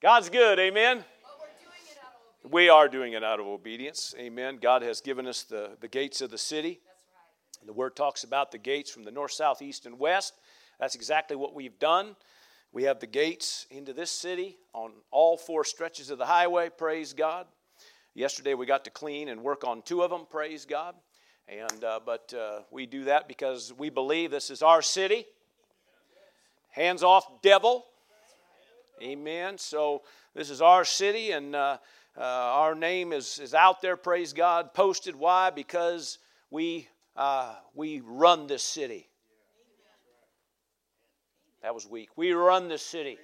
God's good, amen? We are doing it out of obedience, amen. God has given us the, the gates of the city. The word talks about the gates from the north, south, east, and west. That's exactly what we've done. We have the gates into this city on all four stretches of the highway, praise God. Yesterday we got to clean and work on two of them, praise God. And, uh, but uh, we do that because we believe this is our city. Hands off, devil. Amen. So this is our city, and uh, uh, our name is, is out there, praise God, posted. Why? Because we, uh, we run this city. That was weak. We run this city.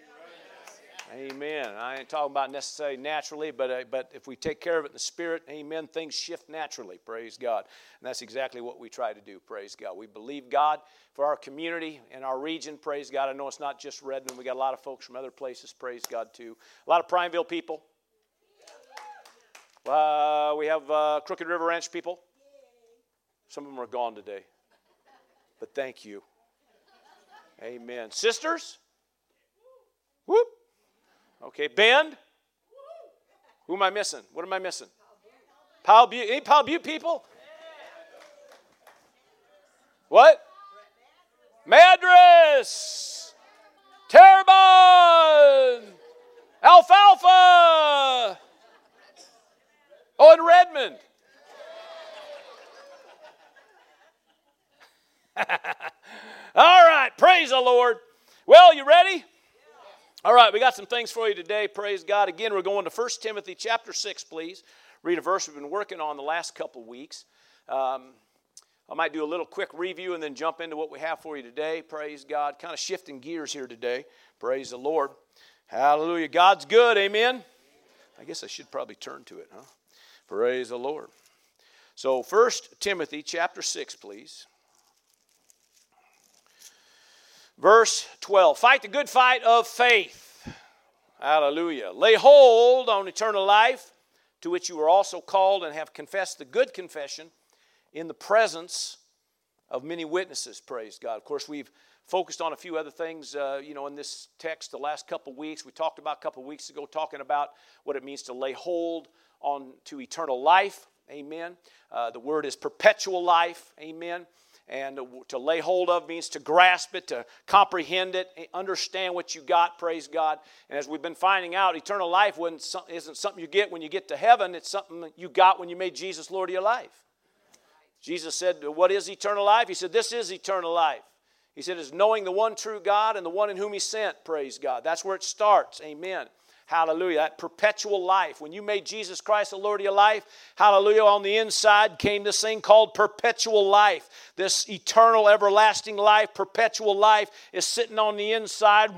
Amen. I ain't talking about necessarily naturally, but, uh, but if we take care of it in the spirit, amen, things shift naturally. Praise God. And that's exactly what we try to do. Praise God. We believe God for our community and our region. Praise God. I know it's not just Redmond. We got a lot of folks from other places. Praise God, too. A lot of Prineville people. Uh, we have uh, Crooked River Ranch people. Some of them are gone today. But thank you. Amen. Sisters? Whoop. Okay, Bend? Who am I missing? What am I missing? Powell Butte. Any Powell Butte people? What? Madras. Terrebonne. Alfalfa. Oh, and Redmond. All right, praise the Lord. Well, you ready? All right, we got some things for you today. Praise God. Again, we're going to 1 Timothy chapter 6, please. Read a verse we've been working on the last couple weeks. Um, I might do a little quick review and then jump into what we have for you today. Praise God. Kind of shifting gears here today. Praise the Lord. Hallelujah. God's good. Amen. I guess I should probably turn to it, huh? Praise the Lord. So, 1 Timothy chapter 6, please. Verse 12 Fight the good fight of faith. Hallelujah. Lay hold on eternal life, to which you were also called and have confessed the good confession in the presence of many witnesses. Praise God. Of course, we've focused on a few other things, uh, you know, in this text the last couple weeks. We talked about a couple weeks ago, talking about what it means to lay hold on to eternal life. Amen. Uh, the word is perpetual life. Amen. And to lay hold of means to grasp it, to comprehend it, eh, understand what you got, praise God. And as we've been finding out, eternal life isn't something you get when you get to heaven, it's something you got when you made Jesus Lord of your life. Jesus said, What is eternal life? He said, This is eternal life. He said, Is knowing the one true God and the one in whom He sent, praise God. That's where it starts. Amen. Hallelujah. That perpetual life. When you made Jesus Christ the Lord of your life, hallelujah, on the inside came this thing called perpetual life. This eternal, everlasting life, perpetual life is sitting on the inside.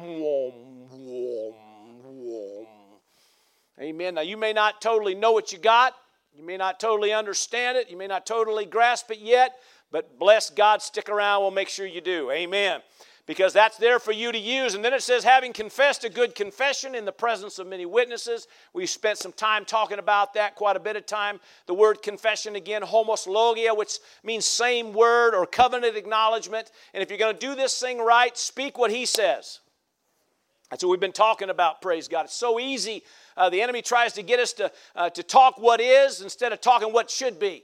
Amen. Now, you may not totally know what you got. You may not totally understand it. You may not totally grasp it yet. But bless God, stick around. We'll make sure you do. Amen because that's there for you to use. And then it says, having confessed a good confession in the presence of many witnesses. We spent some time talking about that, quite a bit of time. The word confession again, homologia, which means same word or covenant acknowledgement. And if you're going to do this thing right, speak what he says. That's what we've been talking about, praise God. It's so easy. Uh, the enemy tries to get us to, uh, to talk what is instead of talking what should be.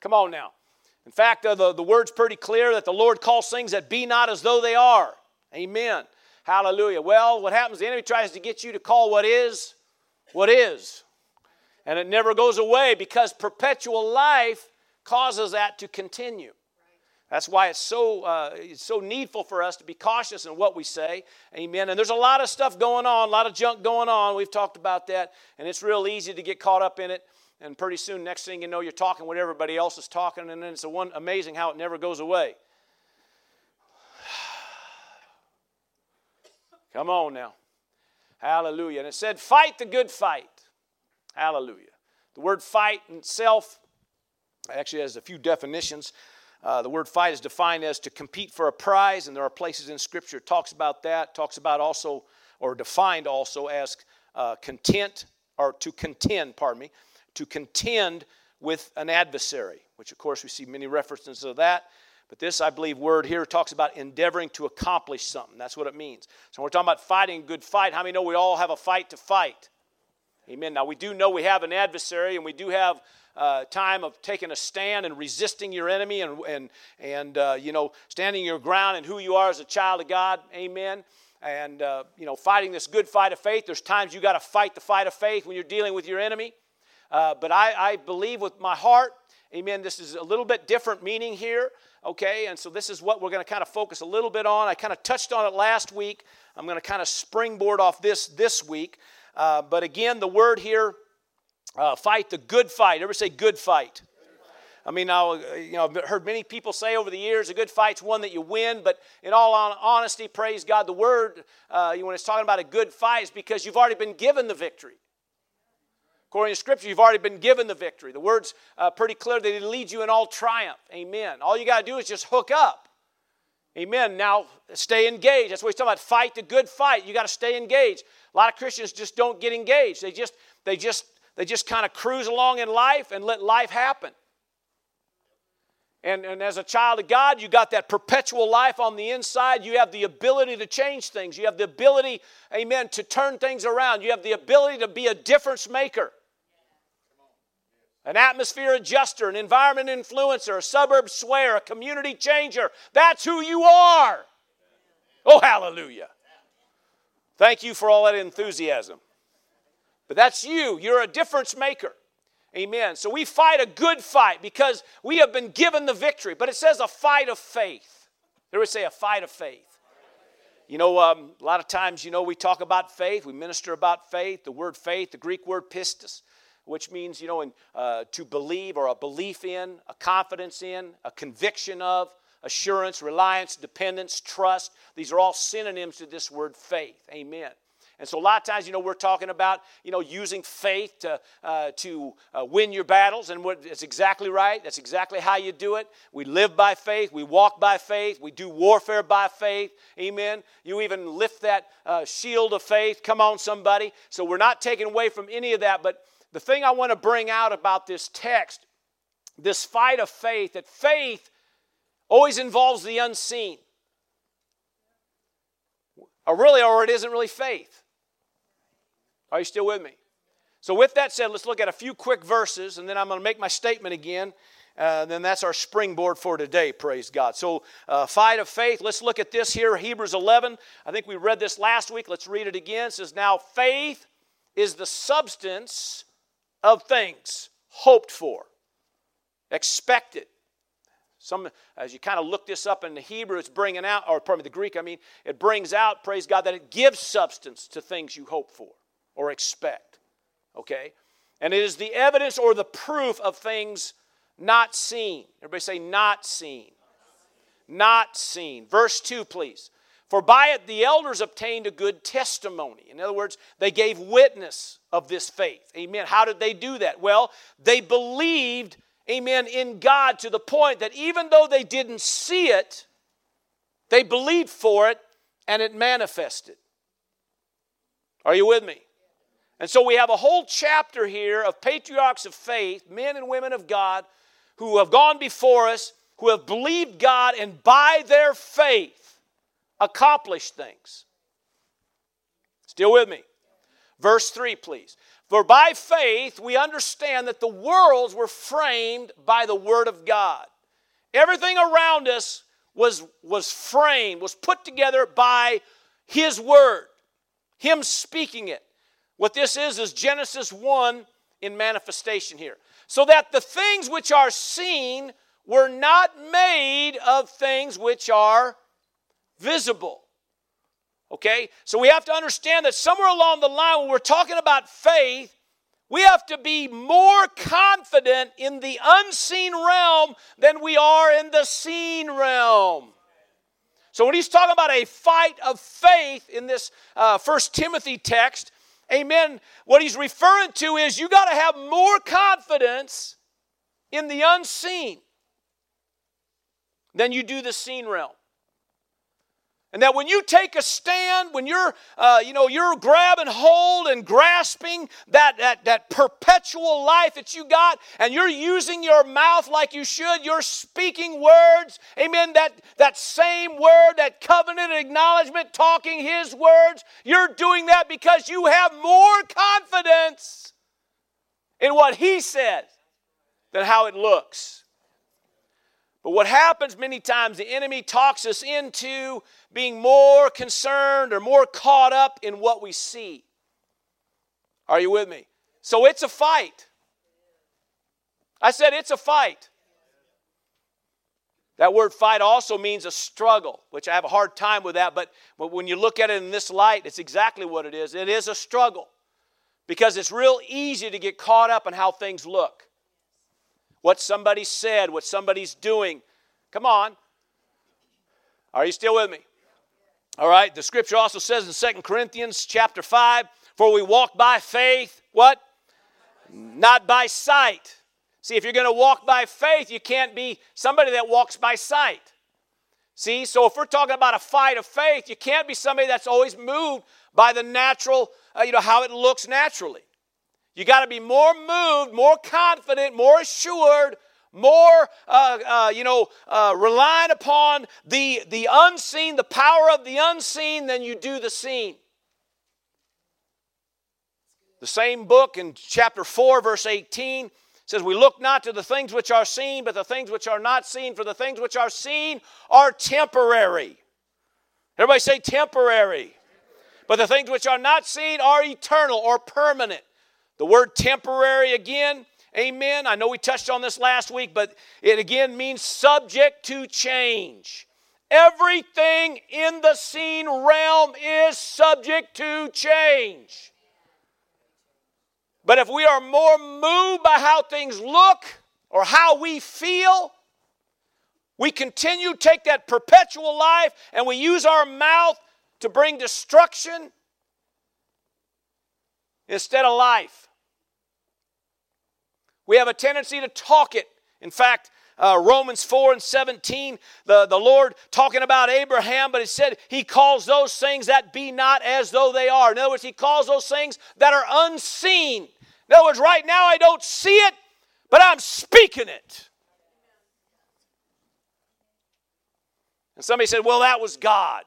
Come on now. In fact, uh, the, the word's pretty clear that the Lord calls things that be not as though they are. Amen. Hallelujah. Well, what happens? The enemy tries to get you to call what is what is. And it never goes away because perpetual life causes that to continue. That's why it's so, uh, it's so needful for us to be cautious in what we say. Amen. And there's a lot of stuff going on, a lot of junk going on. We've talked about that. And it's real easy to get caught up in it. And pretty soon, next thing you know, you're talking what everybody else is talking, and then it's a one amazing how it never goes away. Come on now. Hallelujah. And it said, fight the good fight. Hallelujah. The word fight itself actually has a few definitions. Uh, the word fight is defined as to compete for a prize, and there are places in Scripture talks about that. Talks about also, or defined also as uh, content, or to contend, pardon me, to contend with an adversary, which of course we see many references of that. But this, I believe, word here talks about endeavoring to accomplish something. That's what it means. So we're talking about fighting a good fight. How many know we all have a fight to fight? Amen. Now, we do know we have an adversary and we do have uh, time of taking a stand and resisting your enemy and, and, and uh, you know, standing your ground and who you are as a child of God. Amen. And, uh, you know, fighting this good fight of faith. There's times you got to fight the fight of faith when you're dealing with your enemy. Uh, but I, I believe with my heart, amen, this is a little bit different meaning here okay? And so this is what we're going to kind of focus a little bit on. I kind of touched on it last week. I'm going to kind of springboard off this this week. Uh, but again, the word here, uh, fight the good fight. Ever say good fight? I mean, I, you know, I've heard many people say over the years, a good fight's one that you win. But in all honesty, praise God, the word uh, when it's talking about a good fight is because you've already been given the victory. According to Scripture, you've already been given the victory. The word's uh, pretty clear that it leads you in all triumph. Amen. All you got to do is just hook up. Amen. Now, stay engaged. That's what he's talking about. Fight the good fight. You got to stay engaged. A lot of Christians just don't get engaged. They just, they just, they just kind of cruise along in life and let life happen. And, and as a child of God, you got that perpetual life on the inside. You have the ability to change things. You have the ability, amen, to turn things around. You have the ability to be a difference maker an atmosphere adjuster, an environment influencer, a suburb swear, a community changer. That's who you are. Oh, hallelujah. Thank you for all that enthusiasm. But that's you. You're a difference maker. Amen. So we fight a good fight because we have been given the victory. But it says a fight of faith. There would say a fight of faith. You know, um, a lot of times, you know, we talk about faith, we minister about faith. The word faith, the Greek word pistis, which means, you know, in, uh, to believe or a belief in, a confidence in, a conviction of, assurance, reliance, dependence, trust. These are all synonyms to this word faith. Amen. And so a lot of times, you know, we're talking about, you know, using faith to, uh, to uh, win your battles, and what, it's exactly right. That's exactly how you do it. We live by faith. We walk by faith. We do warfare by faith. Amen. You even lift that uh, shield of faith. Come on, somebody. So we're not taking away from any of that, but the thing I want to bring out about this text, this fight of faith, that faith always involves the unseen. Or really, or it isn't really faith. Are you still with me? So, with that said, let's look at a few quick verses, and then I'm going to make my statement again. Uh, then that's our springboard for today, praise God. So, uh, fight of faith. Let's look at this here, Hebrews 11. I think we read this last week. Let's read it again. It says, Now faith is the substance of things hoped for, expected. Some, as you kind of look this up in the Hebrew, it's bringing out, or pardon me, the Greek, I mean, it brings out, praise God, that it gives substance to things you hope for or expect. Okay? And it is the evidence or the proof of things not seen. Everybody say, not seen. Not seen. Verse 2, please. For by it the elders obtained a good testimony. In other words, they gave witness of this faith. Amen. How did they do that? Well, they believed, amen, in God to the point that even though they didn't see it, they believed for it and it manifested. Are you with me? And so we have a whole chapter here of patriarchs of faith, men and women of God, who have gone before us, who have believed God, and by their faith, accomplish things. Still with me? Verse 3, please. For by faith we understand that the worlds were framed by the Word of God. Everything around us was, was framed, was put together by His Word, Him speaking it. What this is, is Genesis 1 in manifestation here. So that the things which are seen were not made of things which are visible. Okay? So we have to understand that somewhere along the line, when we're talking about faith, we have to be more confident in the unseen realm than we are in the seen realm. So when he's talking about a fight of faith in this uh, First Timothy text, amen, what he's referring to is you got to have more confidence in the unseen than you do the seen realm. And that when you take a stand, when you're, uh, you know, you're grabbing hold and grasping that, that, that perpetual life that you got, and you're using your mouth like you should, you're speaking words, amen, that, that same word, that covenant acknowledgement, talking his words, you're doing that because you have more confidence in what he says than how it looks. But what happens many times, the enemy talks us into being more concerned or more caught up in what we see. Are you with me? So it's a fight. I said it's a fight. That word fight also means a struggle, which I have a hard time with that, but, but when you look at it in this light, it's exactly what it is. It is a struggle because it's real easy to get caught up in how things look what somebody said, what somebody's doing. Come on. Are you still with me? All right, the scripture also says in Second Corinthians chapter 5, for we walk by faith, what? Not by sight. See, if you're going to walk by faith, you can't be somebody that walks by sight. See, so if we're talking about a fight of faith, you can't be somebody that's always moved by the natural, uh, you know, how it looks naturally. You got to be more moved, more confident, more assured, more, uh, uh, you know, uh, relying upon the, the unseen, the power of the unseen, than you do the seen. The same book in chapter 4, verse 18 says, We look not to the things which are seen, but the things which are not seen, for the things which are seen are temporary. Everybody say temporary. But the things which are not seen are eternal or permanent. The word temporary again, amen. I know we touched on this last week, but it again means subject to change. Everything in the seen realm is subject to change. But if we are more moved by how things look or how we feel, we continue to take that perpetual life and we use our mouth to bring destruction instead of life. We have a tendency to talk it. In fact, uh, Romans 4 and 17, the, the Lord talking about Abraham, but He said He calls those things that be not as though they are. In other words, He calls those things that are unseen. In other words, right now I don't see it, but I'm speaking it. And somebody said, well, that was God.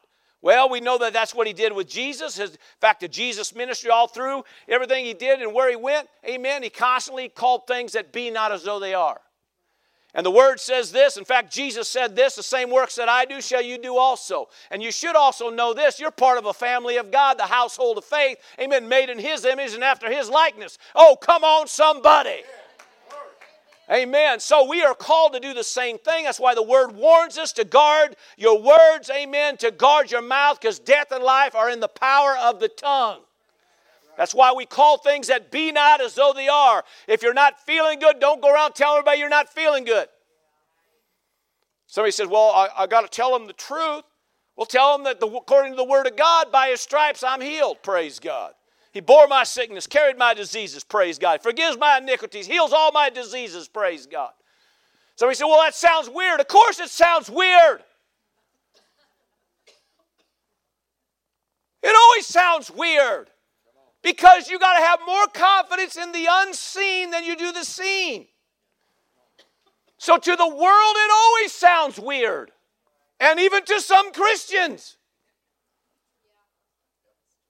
Well, we know that that's what he did with Jesus. His, in fact, the Jesus ministry all through, everything he did and where he went, amen, he constantly called things that be not as though they are. And the word says this. In fact, Jesus said this the same works that I do shall you do also. And you should also know this you're part of a family of God, the household of faith, amen, made in his image and after his likeness. Oh, come on, somebody. Amen. So we are called to do the same thing. That's why the word warns us to guard your words. Amen. To guard your mouth because death and life are in the power of the tongue. That's why we call things that be not as though they are. If you're not feeling good, don't go around telling everybody you're not feeling good. Somebody says, Well, I, I got to tell them the truth. Well, tell them that the, according to the Word of God, by His stripes I'm healed. Praise God. He bore my sickness, carried my diseases, praise God. Forgives my iniquities, heals all my diseases, praise God. So he said, Well, that sounds weird. Of course, it sounds weird. It always sounds weird because you got to have more confidence in the unseen than you do the seen. So, to the world, it always sounds weird, and even to some Christians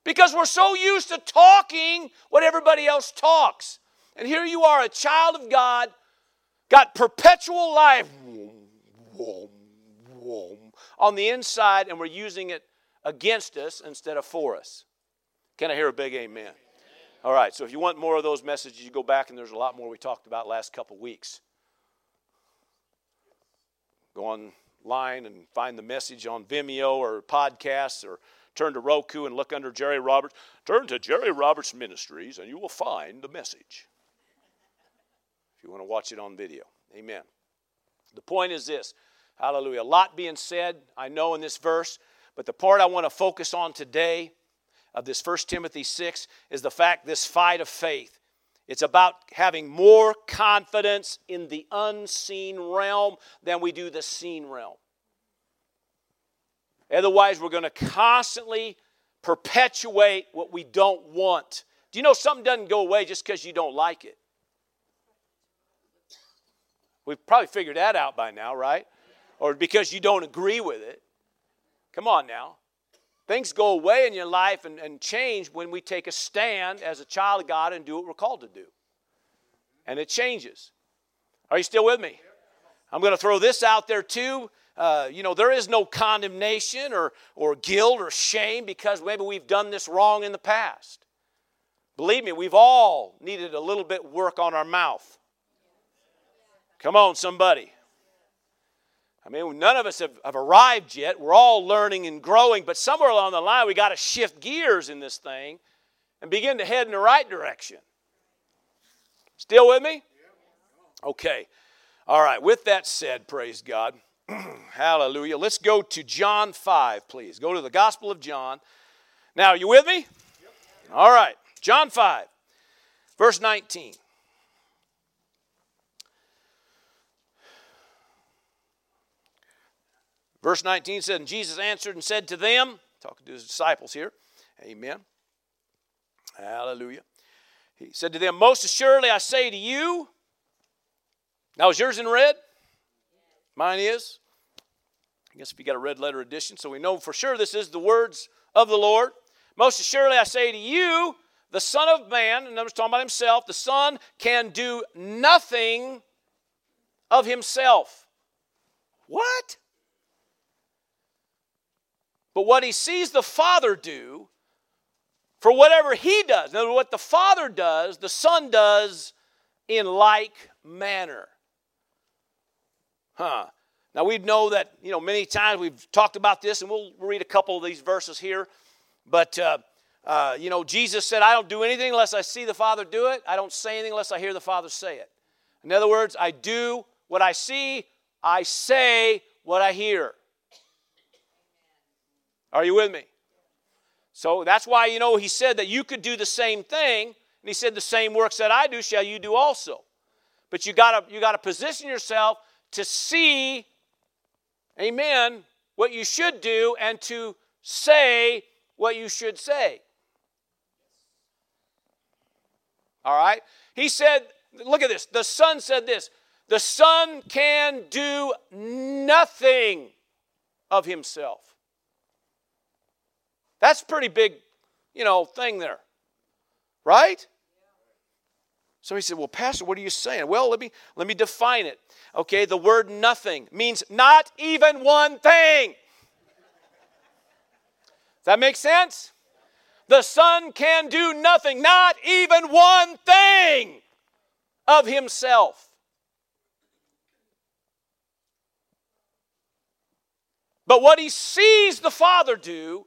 because we're so used to talking what everybody else talks. And here you are, a child of God, got perpetual life on the inside, and we're using it against us instead of for us. Can I hear a big amen? All right, so if you want more of those messages, you go back and there's a lot more we talked about last couple weeks. Go online and find the message on Vimeo or podcasts or turn to Roku and look under Jerry Roberts. Turn to Jerry Roberts Ministries and you will find the message. If you want to watch it on video. Amen. The point is this hallelujah. A lot being said, I know, in this verse, but the part I want to focus on today of this 1 Timothy 6 is the fact this fight of faith. It's about having more confidence in the unseen realm than we do the seen realm. Otherwise, we're going to constantly perpetuate what we don't want. Do you know something doesn't go away just because you don't like it? We've probably figured that out by now, right? Or because you don't agree with it. Come on now. Things go away in your life and, and change when we take a stand as a child of God and do what we're called to do. And it changes. Are you still with me? I'm going to throw this out there too. Uh, you know, there is no condemnation or, or guilt or shame because maybe we've done this wrong in the past. Believe me, we've all needed a little bit work on our mouth. Come on, somebody. I mean, none of us have, have arrived yet. We're all learning and growing, but somewhere along the line, we got to shift gears in this thing and begin to head in the right direction. Still with me? Okay. All right. With that said, praise God. Hallelujah. Let's go to John 5, please. Go to the Gospel of John. Now, are you with me? All right. John 5, verse 19. Verse 19 said, And Jesus answered and said to them, talking to his disciples here, Amen. Hallelujah. He said to them, Most assuredly I say to you, now is yours in red? Mine is. I guess if you got a red letter edition, so we know for sure this is the words of the Lord. Most assuredly I say to you, the Son of Man, and I'm just talking about himself, the Son can do nothing of himself. What? But what he sees the Father do, for whatever he does, in other words, what the Father does, the Son does in like manner. Huh. Now we know that, you know, many times we've talked about this, and we'll read a couple of these verses here. But, uh, uh, you know, Jesus said, I don't do anything unless I see the Father do it. I don't say anything unless I hear the Father say it. In other words, I do what I see, I say what I hear. Are you with me? So that's why, you know, he said that you could do the same thing. And he said, The same works that I do shall you do also. But you gotta you gotta position yourself to see, amen, what you should do and to say what you should say. All right? He said, look at this. The Son said this the Son can do nothing of himself. That's pretty big, you know, thing there. Right? So he said, Well, Pastor, what are you saying? Well, let me let me define it. Okay, the word nothing means not even one thing. Does that make sense? The Son can do nothing, not even one thing of himself. But what he sees the Father do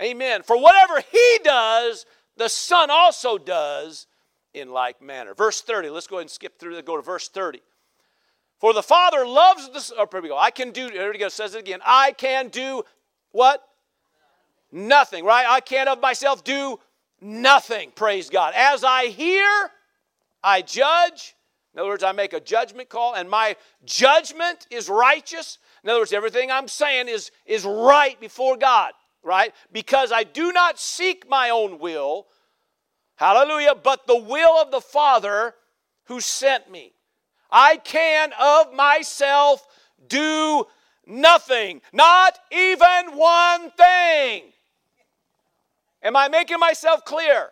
Amen. For whatever he does, the Son also does in like manner. Verse 30. Let's go ahead and skip through go to verse 30. For the Father loves the oh, here we go. I can do, there we go, says it again. I can do what? Nothing, right? I can't of myself do nothing, praise God. As I hear, I judge. In other words, I make a judgment call, and my judgment is righteous. In other words, everything I'm saying is, is right before God right? Because I do not seek my own will, hallelujah, but the will of the Father who sent me. I can of myself do nothing, not even one thing. Am I making myself clear?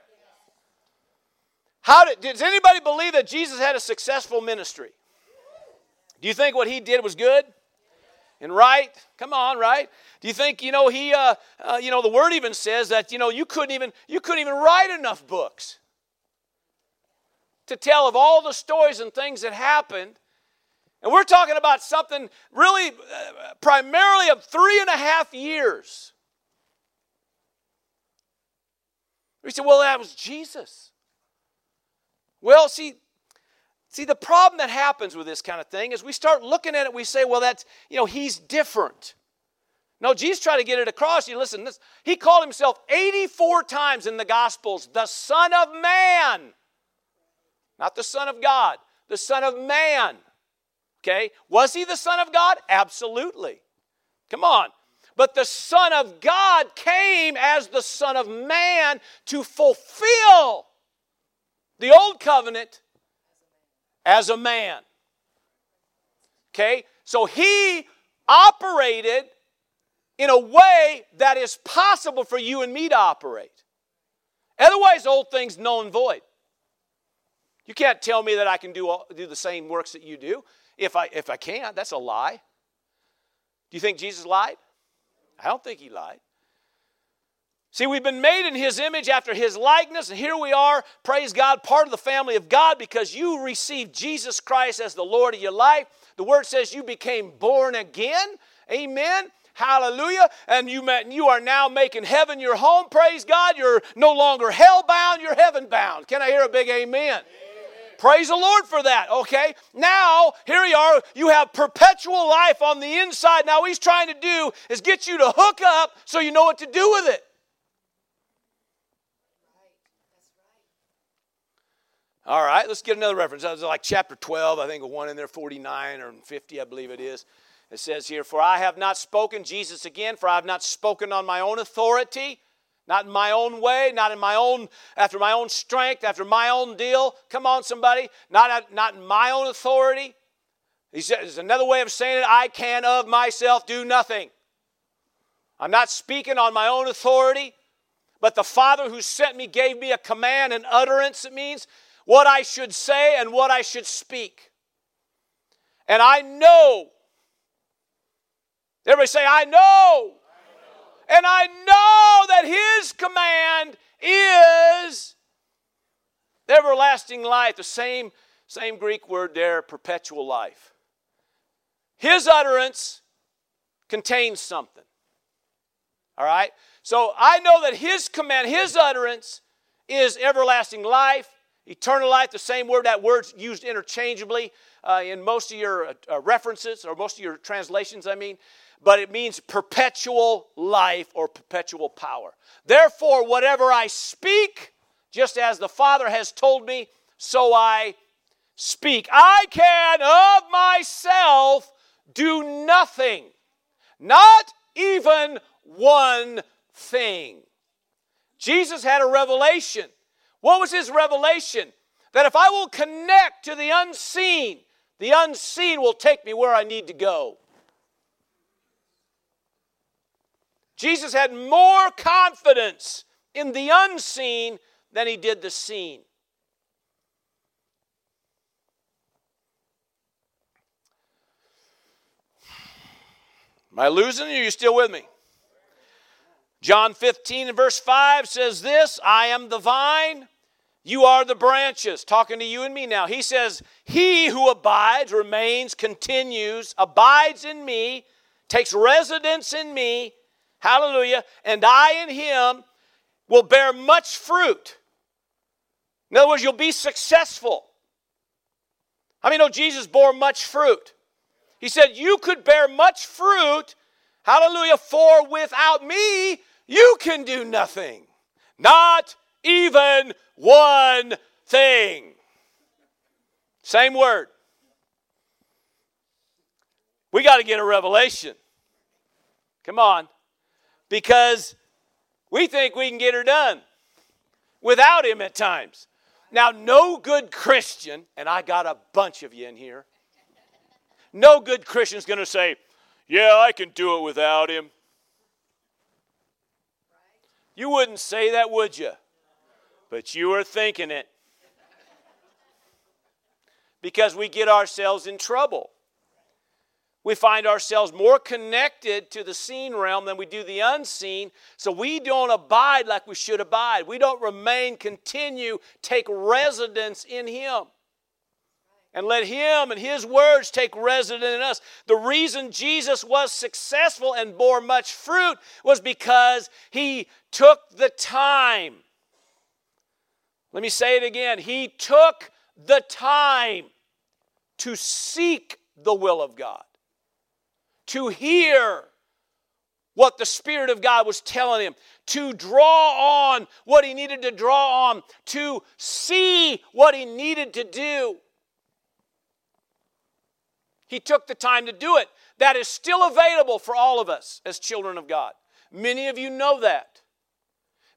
How did, does anybody believe that Jesus had a successful ministry? Do you think what he did was good and right? Come on, right? Do you think, you know, he, uh, uh, you know, the word even says that, you know, you couldn't even, you couldn't even write enough books to tell of all the stories and things that happened. And we're talking about something really uh, primarily of three and a half years. We say, well, that was Jesus. Well, see, see, the problem that happens with this kind of thing is we start looking at it, we say, well, that's, you know, he's different. No, Jesus tried to get it across. You listen, this, he called himself 84 times in the Gospels the Son of Man. Not the Son of God, the Son of Man. Okay? Was he the Son of God? Absolutely. Come on. but the Son of God came as the Son of Man to fulfill the old covenant as a man. Okay? So he operated in a way that is possible for you and me to operate. Otherwise, old things null and void. You can't tell me that I can do, all, do the same works that you do. If I, if I can't, that's a lie. Do you think Jesus lied? I don't think he lied. See, we've been made in his image after his likeness, and here we are, praise God, part of the family of God because you received Jesus Christ as the Lord of your life. The word says you became born again. Amen. Hallelujah. And you, you are now making heaven your home. Praise God. You're no longer hell bound, you're heaven bound. Can I hear a big amen? amen? Praise the Lord for that, okay? Now, here you are. You have perpetual life on the inside. Now, what he's trying to do is get you to hook up so you know what to do with it. All right, let's get another reference. That was like chapter 12, I think, one in there, 49 or 50, I believe it is. It says here, For I have not spoken, Jesus again, for I have not spoken on my own authority, not in my own way, not in my own, after my own strength, after my own deal. Come on, somebody. Not, not in my own authority. He says, another way of saying it, I can of myself do nothing. I'm not speaking on my own authority, but the Father who sent me gave me a command and utterance, it means, what I should say and what I should speak. And I know Everybody say, I know. And I know that His command is everlasting life. The same, same Greek word there, perpetual life. His utterance contains something. All right? So I know that His command, His utterance is everlasting life, eternal life, the same word, that word's used interchangeably uh, in most of your uh, references or most of your translations, I mean but it means perpetual life or perpetual power. Therefore, whatever I speak, just as the Father has told me, so I speak. I can of myself do nothing, not even one thing. Jesus had a revelation. What was his revelation? That if I will connect to the unseen, the unseen will take me where I need to go. Jesus had more confidence in the unseen than he did the seen. Am I losing you? Are you still with me? John 15 and verse 5 says this I am the vine, you are the branches. Talking to you and me now. He says, He who abides, remains, continues, abides in me, takes residence in me, Hallelujah. And I in him will bear much fruit. In other words, you'll be successful. I mean, know Jesus bore much fruit? He said, You could bear much fruit, hallelujah, for without me, you can do nothing. Not even one thing. Same word. We got to get a revelation. Come on because we think we can get her done without him at times. Now, no good Christian, and I got a bunch of you in here, no good Christian's going to say, Yeah, I can do it without him. You wouldn't say that, would you? But you are thinking it. Because we get ourselves in trouble we find ourselves more connected to the seen realm than we do the unseen. So we don't abide like we should abide. We don't remain, continue, take residence in Him. And let Him and His words take residence in us. The reason Jesus was successful and bore much fruit was because He took the time. Let me say it again. He took the time to seek the will of God to hear what the Spirit of God was telling him, to draw on what he needed to draw on, to see what he needed to do. He took the time to do it. That is still available for all of us as children of God. Many of you know that.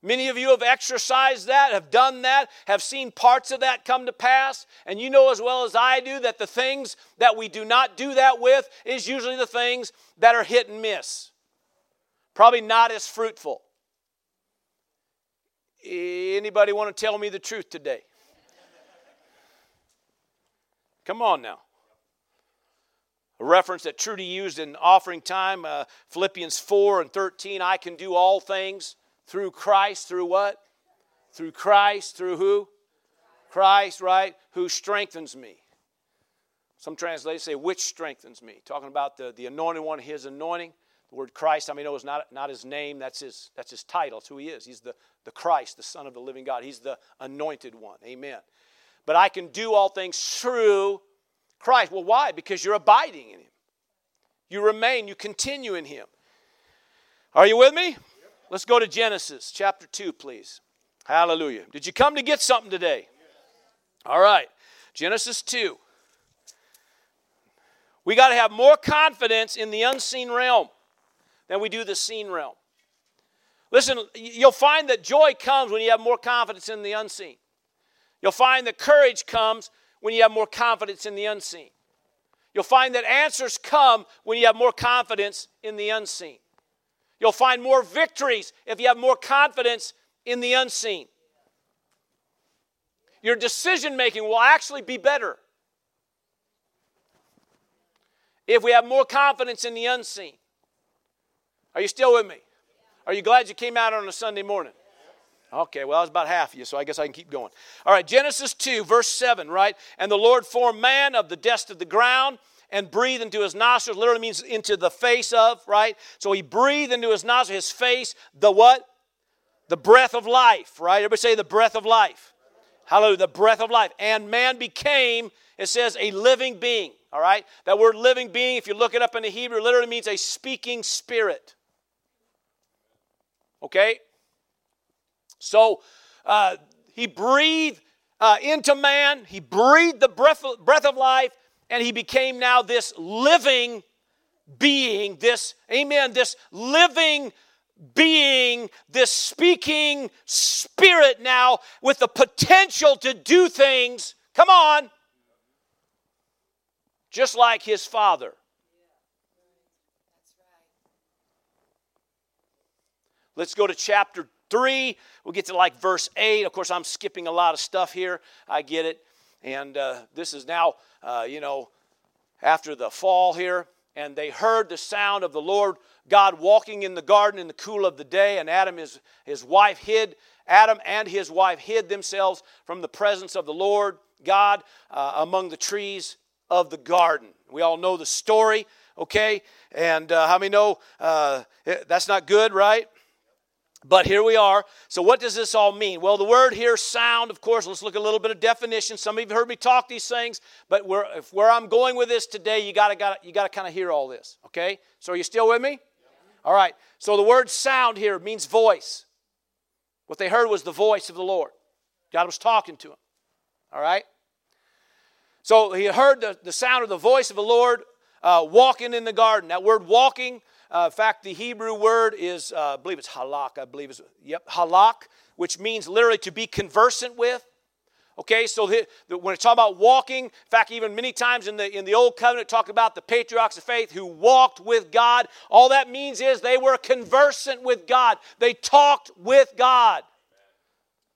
Many of you have exercised that, have done that, have seen parts of that come to pass. And you know as well as I do that the things that we do not do that with is usually the things that are hit and miss. Probably not as fruitful. Anybody want to tell me the truth today? Come on now. A reference that Trudy used in offering time, uh, Philippians 4 and 13 I can do all things through Christ, through what? Through Christ, through who? Christ, right? Who strengthens me. Some translators say, which strengthens me. Talking about the, the anointed one, his anointing. The word Christ, I mean, know, is not, not his name, that's his, that's his title. It's who he is. He's the, the Christ, the Son of the living God. He's the anointed one. Amen. But I can do all things through Christ. Well, why? Because you're abiding in him. You remain, you continue in him. Are you with me? Let's go to Genesis chapter 2, please. Hallelujah. Did you come to get something today? All right. Genesis 2. We got to have more confidence in the unseen realm than we do the seen realm. Listen, you'll find that joy comes when you have more confidence in the unseen. You'll find that courage comes when you have more confidence in the unseen. You'll find that answers come when you have more confidence in the unseen. You'll find more victories if you have more confidence in the unseen. Your decision making will actually be better if we have more confidence in the unseen. Are you still with me? Are you glad you came out on a Sunday morning? Okay, well, I was about half of you, so I guess I can keep going. All right, Genesis 2, verse 7, right? And the Lord formed man of the dust of the ground and breathe into his nostrils. Literally means into the face of, right? So he breathed into his nostrils, his face, the what? The breath of life, right? Everybody say the breath of life. Hallelujah, the breath of life. And man became, it says, a living being, all right? That word living being, if you look it up in the Hebrew, literally means a speaking spirit. Okay? So uh, he breathed uh, into man, he breathed the breath of, breath of life, and he became now this living being, this, amen, this living being, this speaking spirit now with the potential to do things, come on, just like his father. Let's go to chapter 3. We'll get to like verse 8. Of course, I'm skipping a lot of stuff here. I get it. And uh, this is now, uh, you know, after the fall here. And they heard the sound of the Lord God walking in the garden in the cool of the day. And Adam, his, his wife, hid. Adam and his wife hid themselves from the presence of the Lord God uh, among the trees of the garden. We all know the story, okay? And uh, how many know uh, that's not good, right? But here we are. So, what does this all mean? Well, the word here, sound, of course, let's look at a little bit of definition. Some of you have heard me talk these things, but where, if, where I'm going with this today, you got to you got to kind of hear all this, okay? So, are you still with me? All right. So, the word sound here means voice. What they heard was the voice of the Lord. God was talking to him. All right? So, he heard the, the sound of the voice of the Lord uh, walking in the garden. That word walking uh, in fact, the Hebrew word is, uh, I believe it's halak, I believe it's, yep, halak, which means literally to be conversant with. Okay, so the, the, when it's talking about walking, in fact, even many times in the, in the Old Covenant, talk about the patriarchs of faith who walked with God. All that means is they were conversant with God, they talked with God.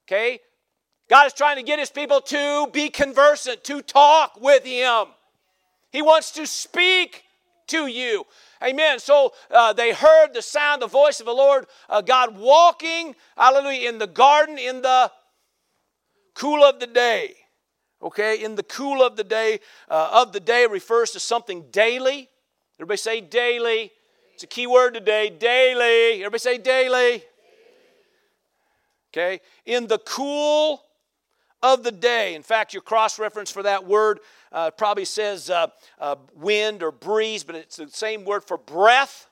Okay? God is trying to get his people to be conversant, to talk with him. He wants to speak to you. Amen. So uh, they heard the sound, the voice of the Lord uh, God walking, hallelujah, in the garden in the cool of the day. Okay, in the cool of the day, uh, of the day refers to something daily. Everybody say daily. It's a key word today, daily. Everybody say daily. Okay, in the cool of the day. In fact, your cross reference for that word uh, probably says uh, uh, wind or breeze, but it's the same word for breath.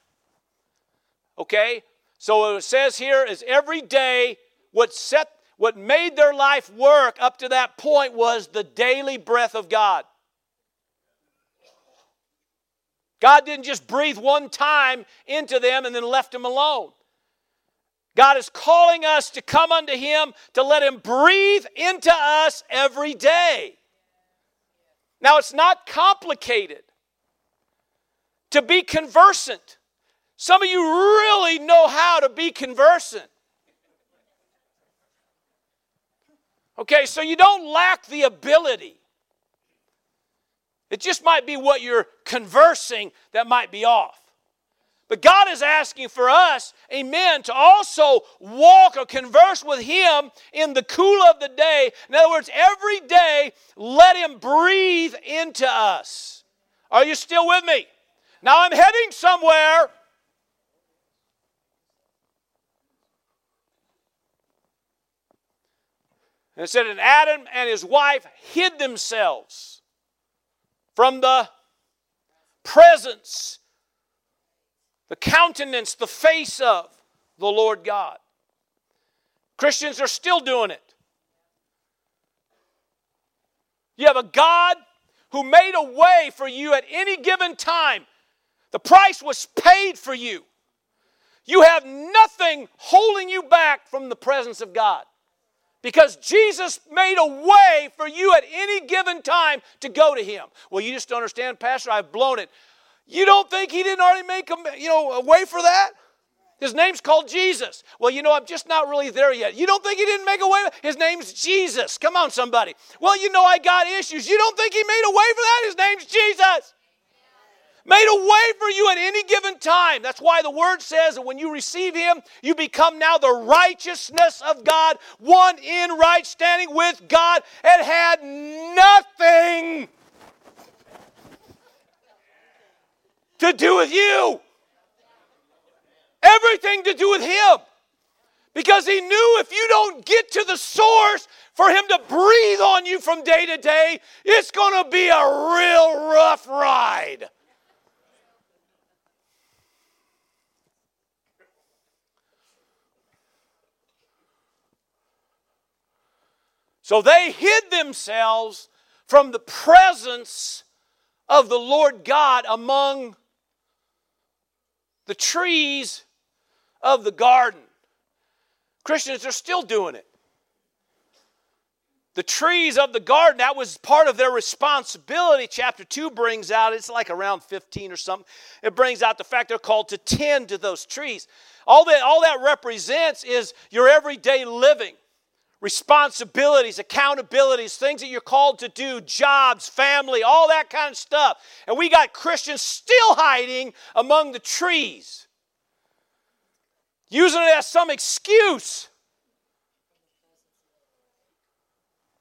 Okay? So it says here is every day what set what made their life work up to that point was the daily breath of God. God didn't just breathe one time into them and then left them alone. God is calling us to come unto Him to let Him breathe into us every day. Now, it's not complicated to be conversant. Some of you really know how to be conversant. Okay, so you don't lack the ability. It just might be what you're conversing that might be off. But God is asking for us, amen, to also walk or converse with Him in the cool of the day. In other words, every day, let Him breathe into us. Are you still with me? Now I'm heading somewhere. And it said, and Adam and his wife hid themselves from the presence, the countenance, the face of the Lord God. Christians are still doing it. You have a God who made a way for you at any given time. The price was paid for you. You have nothing holding you back from the presence of God because Jesus made a way for you at any given time to go to Him. Well, you just don't understand, Pastor. I've blown it. You don't think He didn't already make a, you know, a way for that? His name's called Jesus. Well, you know, I'm just not really there yet. You don't think he didn't make a way? His name's Jesus. Come on, somebody. Well, you know, I got issues. You don't think he made a way for that? His name's Jesus made a way for you at any given time. That's why the word says that when you receive him, you become now the righteousness of God, one in right standing with God. and had nothing to do with you, everything to do with him. Because he knew if you don't get to the source for him to breathe on you from day to day, it's going to be a real rough ride. So they hid themselves from the presence of the Lord God among the trees of the garden. Christians are still doing it. The trees of the garden, that was part of their responsibility. Chapter 2 brings out, it's like around 15 or something. It brings out the fact they're called to tend to those trees. All that, all that represents is your everyday living responsibilities, accountabilities, things that you're called to do, jobs, family, all that kind of stuff. And we got Christians still hiding among the trees, using it as some excuse.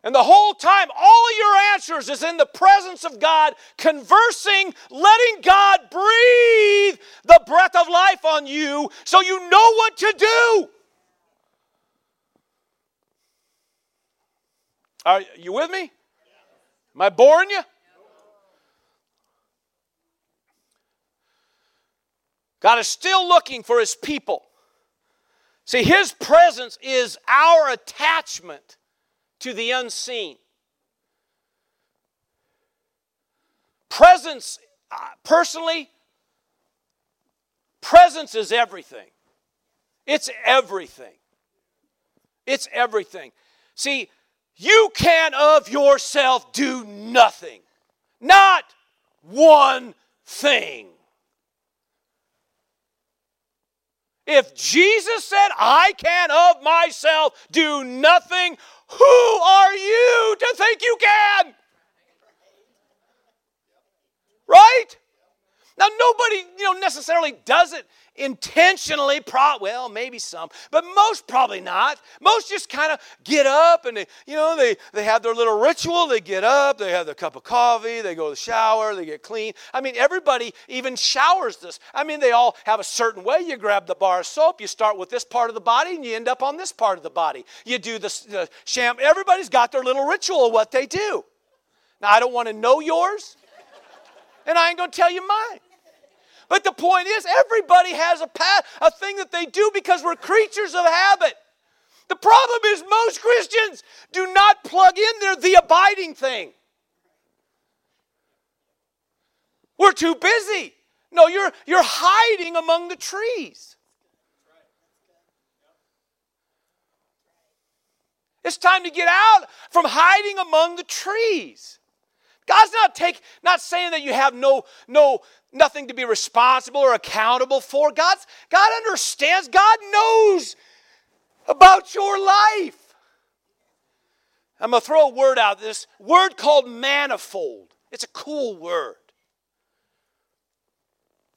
And the whole time, all your answers is in the presence of God, conversing, letting God breathe the breath of life on you so you know what to do. Are you with me? Am I boring you? God is still looking for his people. See, his presence is our attachment to the unseen. Presence, uh, personally, presence is everything. It's everything. It's everything. See, you can of yourself do nothing, not one thing. If Jesus said, I can of myself do nothing, who are you to think you can? Right? Now, nobody, you know, necessarily does it intentionally, pro- well, maybe some, but most probably not. Most just kind of get up and they, you know, they, they have their little ritual. They get up, they have their cup of coffee, they go to the shower, they get clean. I mean, everybody even showers this. I mean, they all have a certain way. You grab the bar of soap, you start with this part of the body, and you end up on this part of the body. You do the, the sham. Everybody's got their little ritual of what they do. Now, I don't want to know yours, and I ain't going to tell you mine. But the point is, everybody has a path, a thing that they do because we're creatures of habit. The problem is, most Christians do not plug in there the abiding thing. We're too busy. No, you're, you're hiding among the trees. It's time to get out from hiding among the trees. God's not take, not saying that you have no, no, nothing to be responsible or accountable for. God's, God understands, God knows about your life. I'm to throw a word out, this word called manifold. It's a cool word.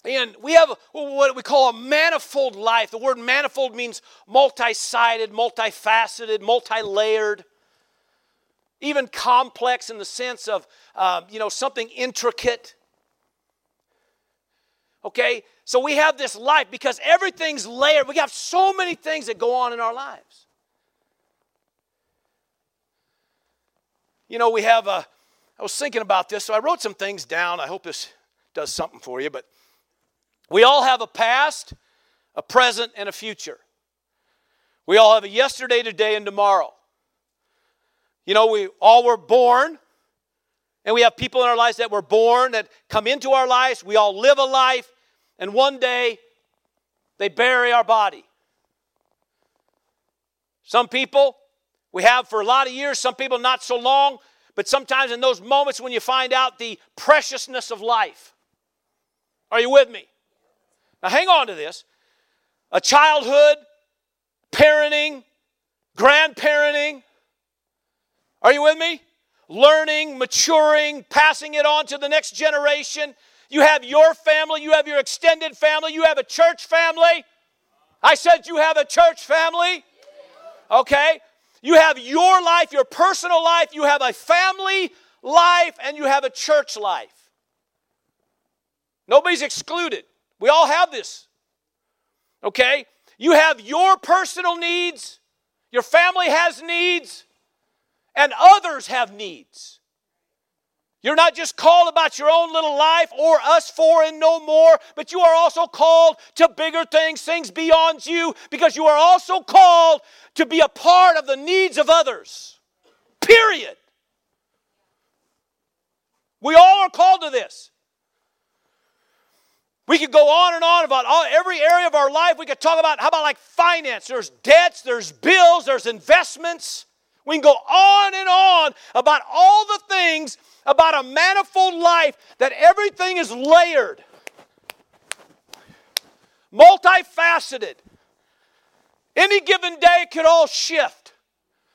And we have what we call a manifold life. The word manifold means multi sided, multifaceted, multi layered, even complex in the sense of, um, you know, something intricate. Okay? So we have this life because everything's layered. We have so many things that go on in our lives. You know, we have a, I was thinking about this, so I wrote some things down. I hope this does something for you, but we all have a past, a present, and a future. We all have a yesterday, today, and tomorrow. You know, we all were born, and we have people in our lives that were born, that come into our lives. We all live a life, and one day they bury our body. Some people we have for a lot of years, some people not so long, but sometimes in those moments when you find out the preciousness of life. Are you with me? Now, hang on to this. A childhood, parenting, grandparenting. Are you with me? Learning, maturing, passing it on to the next generation. You have your family, you have your extended family, you have a church family. I said you have a church family. Okay? You have your life, your personal life, you have a family life, and you have a church life. Nobody's excluded. We all have this. Okay? You have your personal needs, your family has needs, and others have needs. You're not just called about your own little life or us four and no more, but you are also called to bigger things, things beyond you, because you are also called to be a part of the needs of others. Period. We all are called to this. We could go on and on about all, every area of our life. We could talk about, how about like finance? There's debts, there's bills, there's investments. We can go on and on about all the things about a manifold life that everything is layered, multifaceted. Any given day could all shift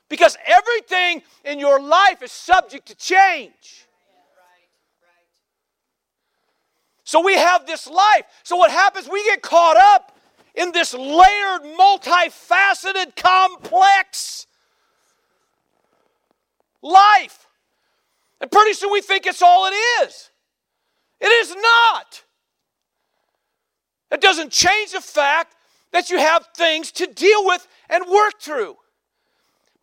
because everything in your life is subject to change. So we have this life. So what happens? We get caught up in this layered, multifaceted, complex life. And pretty soon we think it's all it is. It is not. It doesn't change the fact that you have things to deal with and work through.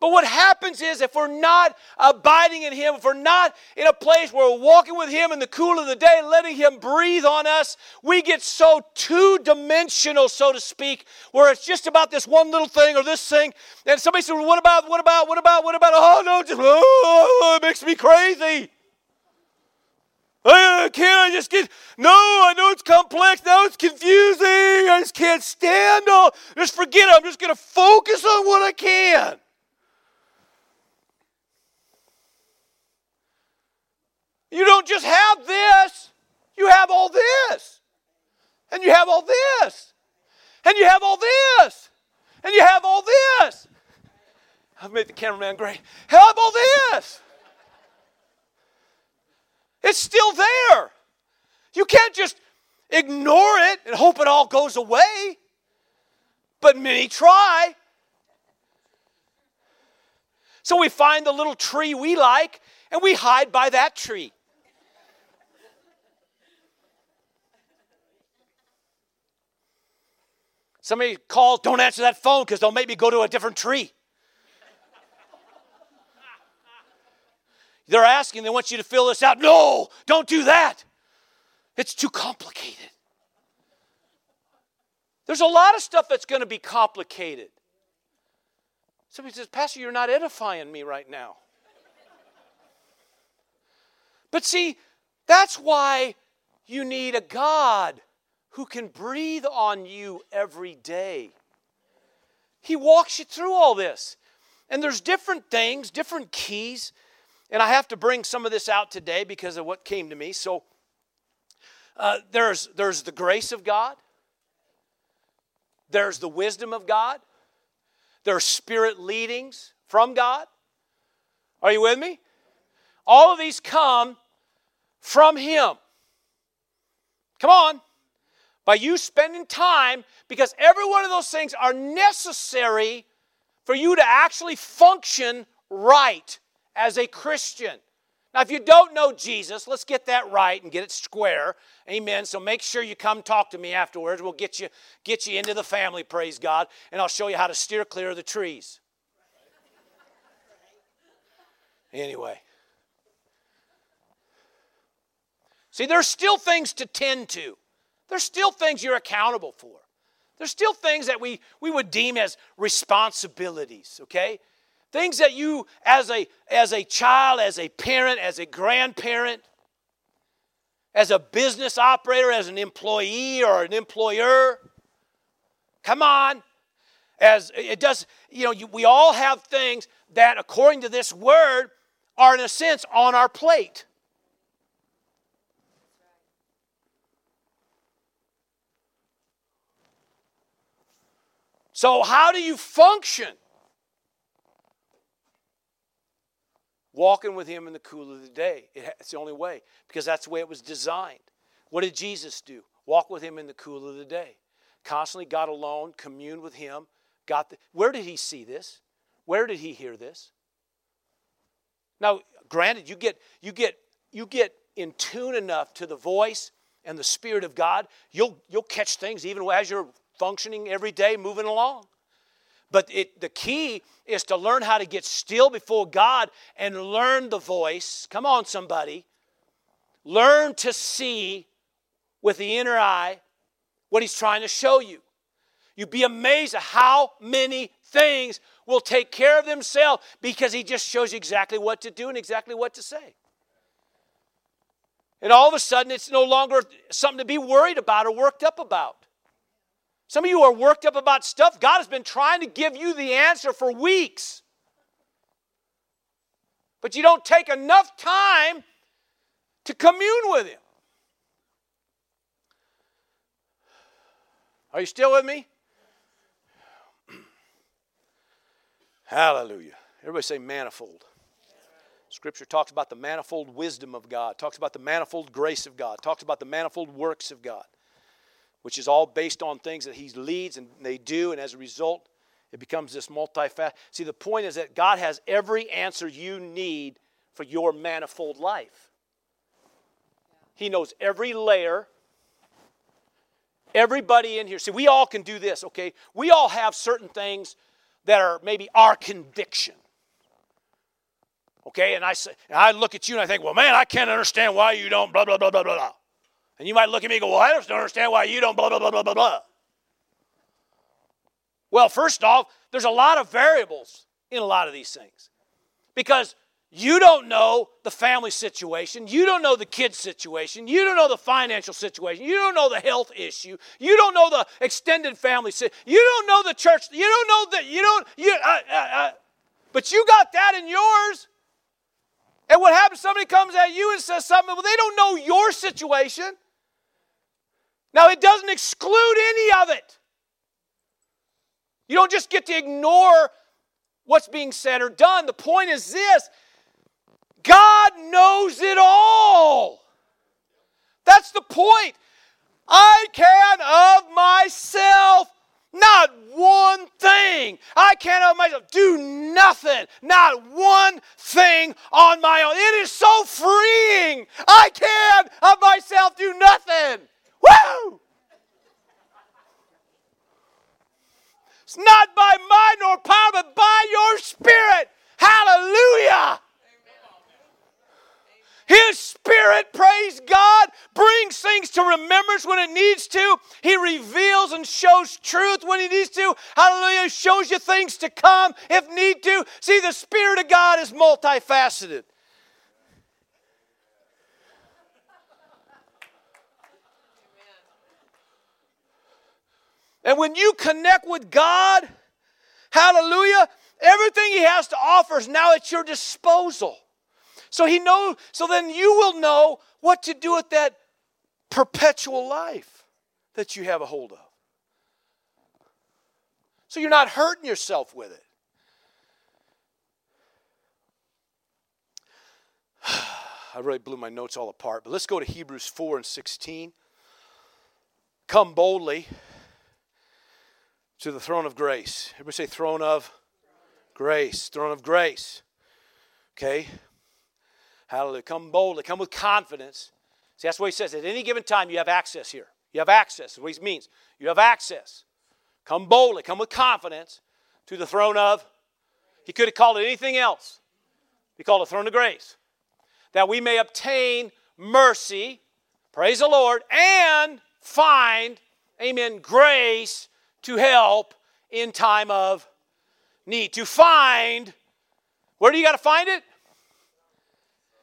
But what happens is if we're not abiding in Him, if we're not in a place where we're walking with Him in the cool of the day, letting Him breathe on us, we get so two dimensional, so to speak, where it's just about this one little thing or this thing. And somebody says, well, What about, what about, what about, what about? Oh, no, just, oh, it makes me crazy. I can't I just get, no, I know it's complex, now it's confusing, I just can't stand all, just forget it, I'm just going to focus on what I can. You don't just have this, you have all this. And you have all this. And you have all this. And you have all this. I've made the cameraman great. Have all this. It's still there. You can't just ignore it and hope it all goes away. But many try. So we find the little tree we like and we hide by that tree. Somebody calls, don't answer that phone because they'll make me go to a different tree. They're asking, they want you to fill this out. No, don't do that. It's too complicated. There's a lot of stuff that's going to be complicated. Somebody says, Pastor, you're not edifying me right now. But see, that's why You need a God who can breathe on you every day. He walks you through all this. And there's different things, different keys. And I have to bring some of this out today because of what came to me. So uh, there's, there's the grace of God, there's the wisdom of God, there's spirit leadings from God. Are you with me? All of these come from Him. Come on. By you spending time, because every one of those things are necessary for you to actually function right as a Christian. Now, if you don't know Jesus, let's get that right and get it square. Amen. So make sure you come talk to me afterwards. We'll get you, get you into the family, praise God, and I'll show you how to steer clear of the trees. Anyway. See, there's still things to tend to. There's still things you're accountable for. There's still things that we, we would deem as responsibilities, okay? Things that you, as a, as a child, as a parent, as a grandparent, as a business operator, as an employee or an employer, come on. As it does, you know, you, we all have things that, according to this word, are in a sense on our plate. So, how do you function? Walking with Him in the cool of the day. It's the only way because that's the way it was designed. What did Jesus do? Walk with Him in the cool of the day. Constantly got alone, communed with Him. Got the, where did He see this? Where did He hear this? Now, granted, you get you get you get in tune enough to the voice and the Spirit of God, you'll you'll catch things even as you're functioning every day, moving along. But it, the key is to learn how to get still before God and learn the voice. Come on, somebody. Learn to see with the inner eye what He's trying to show you. You'd be amazed at how many things will take care of themselves because He just shows you exactly what to do and exactly what to say. And all of a sudden, it's no longer something to be worried about or worked up about. Some of you are worked up about stuff. God has been trying to give you the answer for weeks. But you don't take enough time to commune with Him. Are you still with me? Hallelujah. Everybody say manifold. Scripture talks about the manifold wisdom of God, talks about the manifold grace of God, talks about the manifold works of God which is all based on things that he leads and they do, and as a result, it becomes this multifaceted. See, the point is that God has every answer you need for your manifold life. He knows every layer. Everybody in here. See, we all can do this, okay? We all have certain things that are maybe our conviction. Okay, and I say, and I look at you and I think, well, man, I can't understand why you don't blah blah blah blah blah. And you might look at me and go, Well, I just don't understand why you don't blah, blah, blah, blah, blah, blah. Well, first off, there's a lot of variables in a lot of these things because you don't know the family situation. You don't know the kid's situation. You don't know the financial situation. You don't know the health issue. You don't know the extended family. Situation. You don't know the church. You don't know that. You don't. You. Uh, uh, uh, but you got that in yours. And what happens? Somebody comes at you and says something. Well, they don't know your situation. Now, it doesn't exclude any of it. You don't just get to ignore what's being said or done. The point is this God knows it all. That's the point. I can of myself not one thing. I can of myself do nothing. Not one thing on my own. It is so freeing. I can of myself do nothing. Woo! It's not by might nor power, but by your spirit. Hallelujah. His Spirit, praise God, brings things to remembrance when it needs to. He reveals and shows truth when He needs to. Hallelujah. Shows you things to come if need to. See, the Spirit of God is multifaceted. And when you connect with God, hallelujah, everything He has to offer is now at your disposal. So He knows, so then you will know what to do with that perpetual life that you have a hold of. So you're not hurting yourself with it. I really blew my notes all apart, but let's go to Hebrews 4 and 16. Come boldly to the throne of grace. Everybody say, throne of grace. Throne of grace. Okay? Hallelujah. Come boldly. Come with confidence. See, that's what he says. At any given time, you have access here. You have access. That's what he means. You have access. Come boldly. Come with confidence to the throne of. He could have called it anything else. He called it throne of grace that we may obtain mercy, praise the Lord, and find, amen, grace to help in time of need. To find, where do you got to find it?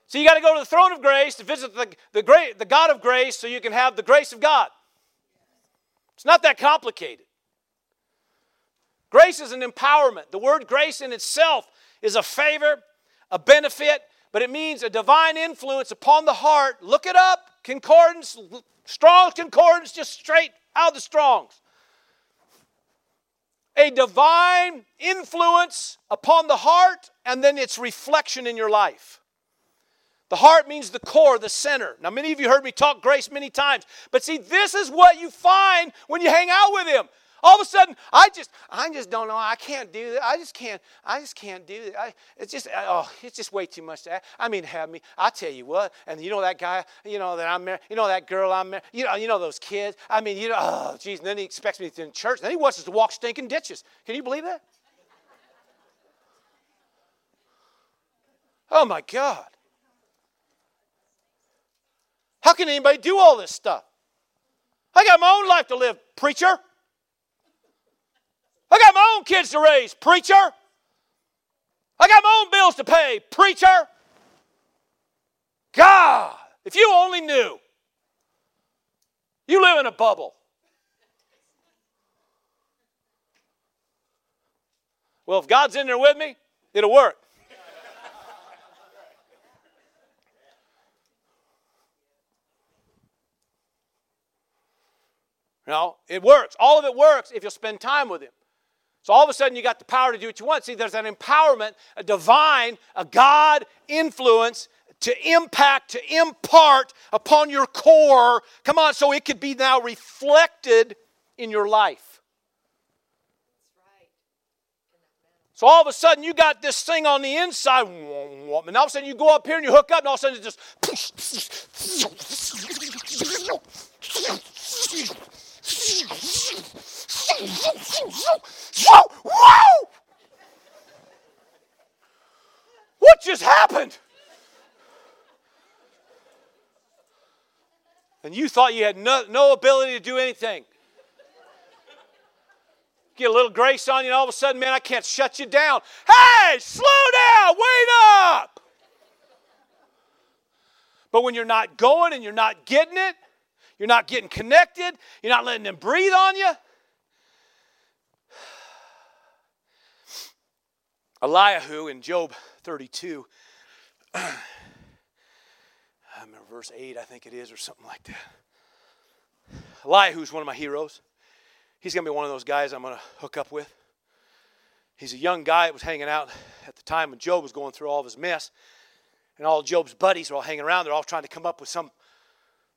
So you got to go to the throne of grace to visit the, the, great, the God of grace so you can have the grace of God. It's not that complicated. Grace is an empowerment. The word grace in itself is a favor, a benefit, but it means a divine influence upon the heart. Look it up, concordance, Strong's concordance, just straight out of the Strong's. A divine influence upon the heart and then its reflection in your life. The heart means the core, the center. Now, many of you heard me talk grace many times, but see, this is what you find when you hang out with Him. All of a sudden, I just, I just don't know. I can't do that. I just can't, I just can't do that. I, it's just, uh, oh, it's just way too much. To I mean, have me. I tell you what. And you know that guy, you know that I'm married. You know that girl I'm married. You know, you know those kids. I mean, you know, oh, geez. And then he expects me to in church. Then he wants us to walk stinking ditches. Can you believe that? Oh my God. How can anybody do all this stuff? I got my own life to live, preacher. I got my own kids to raise, preacher. I got my own bills to pay, preacher. God, if you only knew. You live in a bubble. Well, if God's in there with me, it'll work. No, it works. All of it works if you'll spend time with Him. So all of a sudden, you got the power to do what you want. See, there's an empowerment, a divine, a God influence to impact, to impart upon your core. Come on, so it could be now reflected in your life. So all of a sudden, you got this thing on the inside, and all of a sudden, you go up here and you hook up, and all of a sudden, it just. Whoa! What just happened? And you thought you had no, no ability to do anything. Get a little grace on you, and all of a sudden, man, I can't shut you down. Hey, slow down, wait up. But when you're not going and you're not getting it, you're not getting connected, you're not letting them breathe on you, Elihu in Job 32, I remember verse 8, I think it is, or something like that. Elihu's one of my heroes. He's going to be one of those guys I'm going to hook up with. He's a young guy that was hanging out at the time when Job was going through all of his mess. And all Job's buddies are all hanging around. They're all trying to come up with some,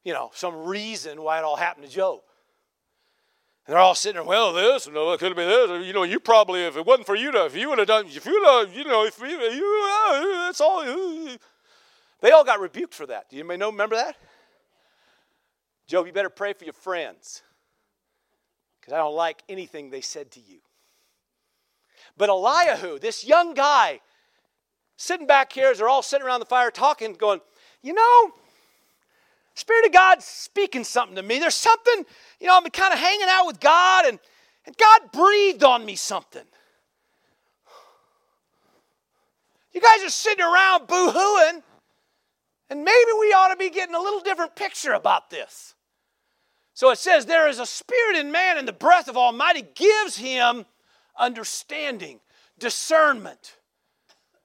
you know, some reason why it all happened to Job. And they're all sitting there, well, this, no, it could have this. You know, you probably, if it wasn't for you to, if you would have done, if you would have, you know, if you, you that's all. Uh. They all got rebuked for that. Do you know, remember that? Job, you better pray for your friends because I don't like anything they said to you. But Elihu, this young guy, sitting back here as they're all sitting around the fire talking, going, you know, Spirit of God's speaking something to me. There's something, you know, I'm kind of hanging out with God, and, and God breathed on me something. You guys are sitting around boo hooing, and maybe we ought to be getting a little different picture about this. So it says, There is a spirit in man, and the breath of Almighty gives him understanding, discernment.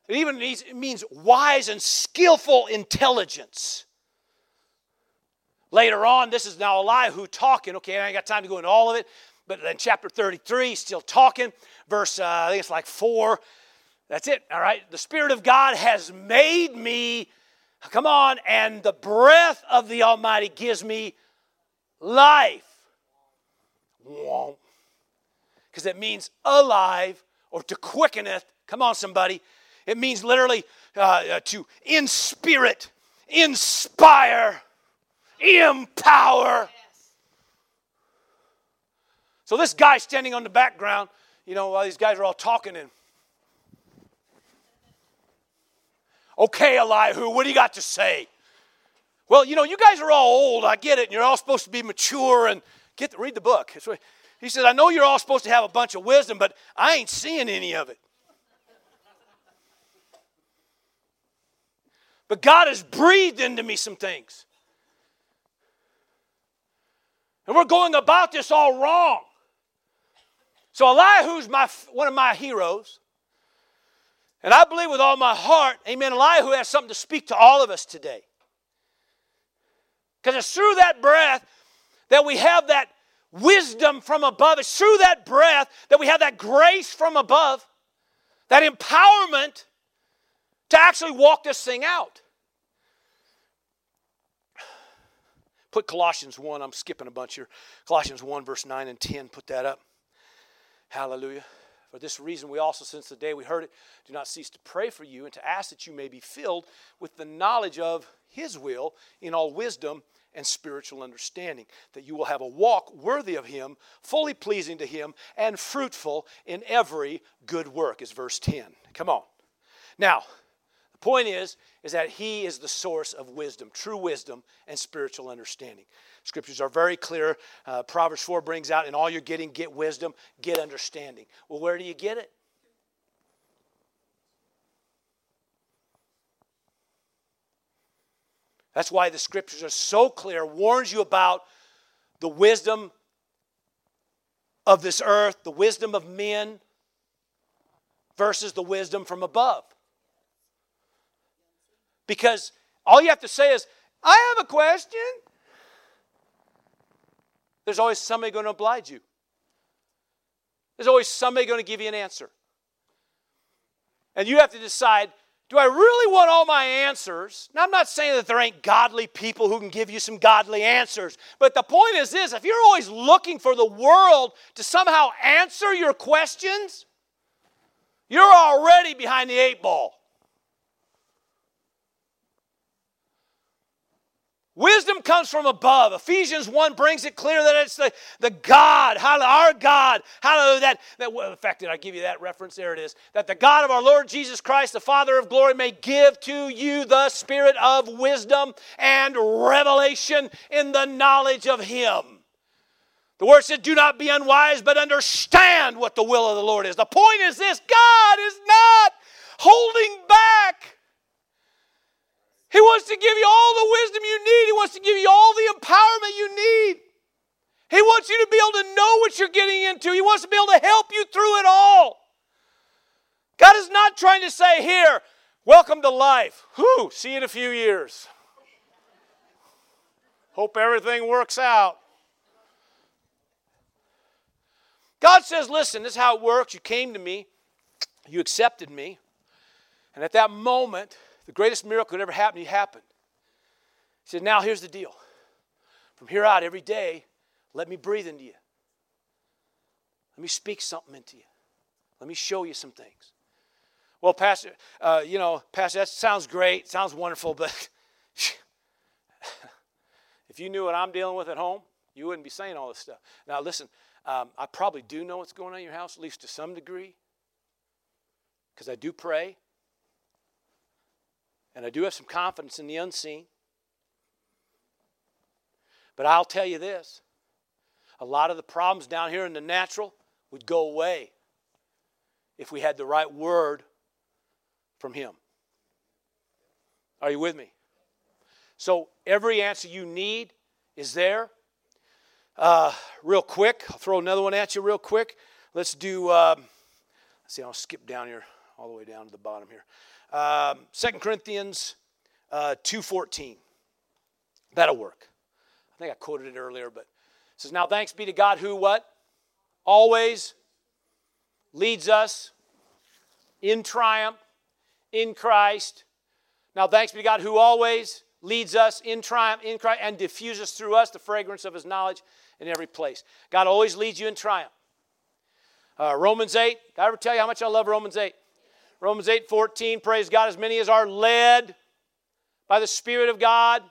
It even means wise and skillful intelligence. Later on, this is now Elihu talking. Okay, I ain't got time to go into all of it, but then chapter 33, still talking. Verse, uh, I think it's like 4. That's it, all right? The Spirit of God has made me, come on, and the breath of the Almighty gives me life. Because it means alive or to quickeneth. Come on, somebody. It means literally uh, uh, to in spirit, inspire, empower. So this guy standing on the background, you know, while these guys are all talking and Okay, Elihu, what do you got to say? Well, you know, you guys are all old. I get it. And you're all supposed to be mature and get the, read the book. He says, I know you're all supposed to have a bunch of wisdom, but I ain't seeing any of it. But God has breathed into me some things. And we're going about this all wrong. So Elihu's my, one of my heroes. And I believe with all my heart, amen, Elihu has something to speak to all of us today. Because it's through that breath that we have that wisdom from above. It's through that breath that we have that grace from above, that empowerment to actually walk this thing out. Put Colossians 1, I'm skipping a bunch here. Colossians 1, verse 9 and 10, put that up. Hallelujah. For this reason, we also, since the day we heard it, do not cease to pray for you and to ask that you may be filled with the knowledge of His will in all wisdom and spiritual understanding, that you will have a walk worthy of Him, fully pleasing to Him, and fruitful in every good work, is verse 10. Come on. Now, the point is, is that He is the source of wisdom, true wisdom, and spiritual understanding. Scriptures are very clear. Uh, Proverbs 4 brings out, in all you're getting, get wisdom, get understanding. Well, where do you get it? That's why the scriptures are so clear, warns you about the wisdom of this earth, the wisdom of men versus the wisdom from above. Because all you have to say is, I have a question. There's always somebody going to oblige you. There's always somebody going to give you an answer. And you have to decide do I really want all my answers? Now, I'm not saying that there ain't godly people who can give you some godly answers, but the point is this if you're always looking for the world to somehow answer your questions, you're already behind the eight ball. Wisdom comes from above. Ephesians 1 brings it clear that it's the, the God, our God, hallelujah, that, that, well, in fact, did I give you that reference? There it is. That the God of our Lord Jesus Christ, the Father of glory, may give to you the spirit of wisdom and revelation in the knowledge of Him. The word said, Do not be unwise, but understand what the will of the Lord is. The point is this God is not holding back. He wants to give you all the wisdom you need. He wants to give you all the empowerment you need. He wants you to be able to know what you're getting into. He wants to be able to help you through it all. God is not trying to say, Here, welcome to life. Whew, see you in a few years. Hope everything works out. God says, Listen, this is how it works. You came to me, you accepted me, and at that moment, the greatest miracle that ever happened to you happened. He said, Now here's the deal. From here out, every day, let me breathe into you. Let me speak something into you. Let me show you some things. Well, Pastor, uh, you know, Pastor, that sounds great, sounds wonderful, but if you knew what I'm dealing with at home, you wouldn't be saying all this stuff. Now, listen, um, I probably do know what's going on in your house, at least to some degree, because I do pray. And I do have some confidence in the unseen. But I'll tell you this a lot of the problems down here in the natural would go away if we had the right word from Him. Are you with me? So every answer you need is there. Uh, real quick, I'll throw another one at you real quick. Let's do, um, let's see, I'll skip down here, all the way down to the bottom here. Um, 2 Corinthians uh, 2.14. That'll work. I think I quoted it earlier, but it says, Now thanks be to God who what? Always leads us in triumph in Christ. Now thanks be to God who always leads us in triumph in Christ and diffuses through us the fragrance of his knowledge in every place. God always leads you in triumph. Uh, Romans 8, did I ever tell you how much I love Romans 8? Romans 8 14, praise God, as many as are led by the Spirit of God.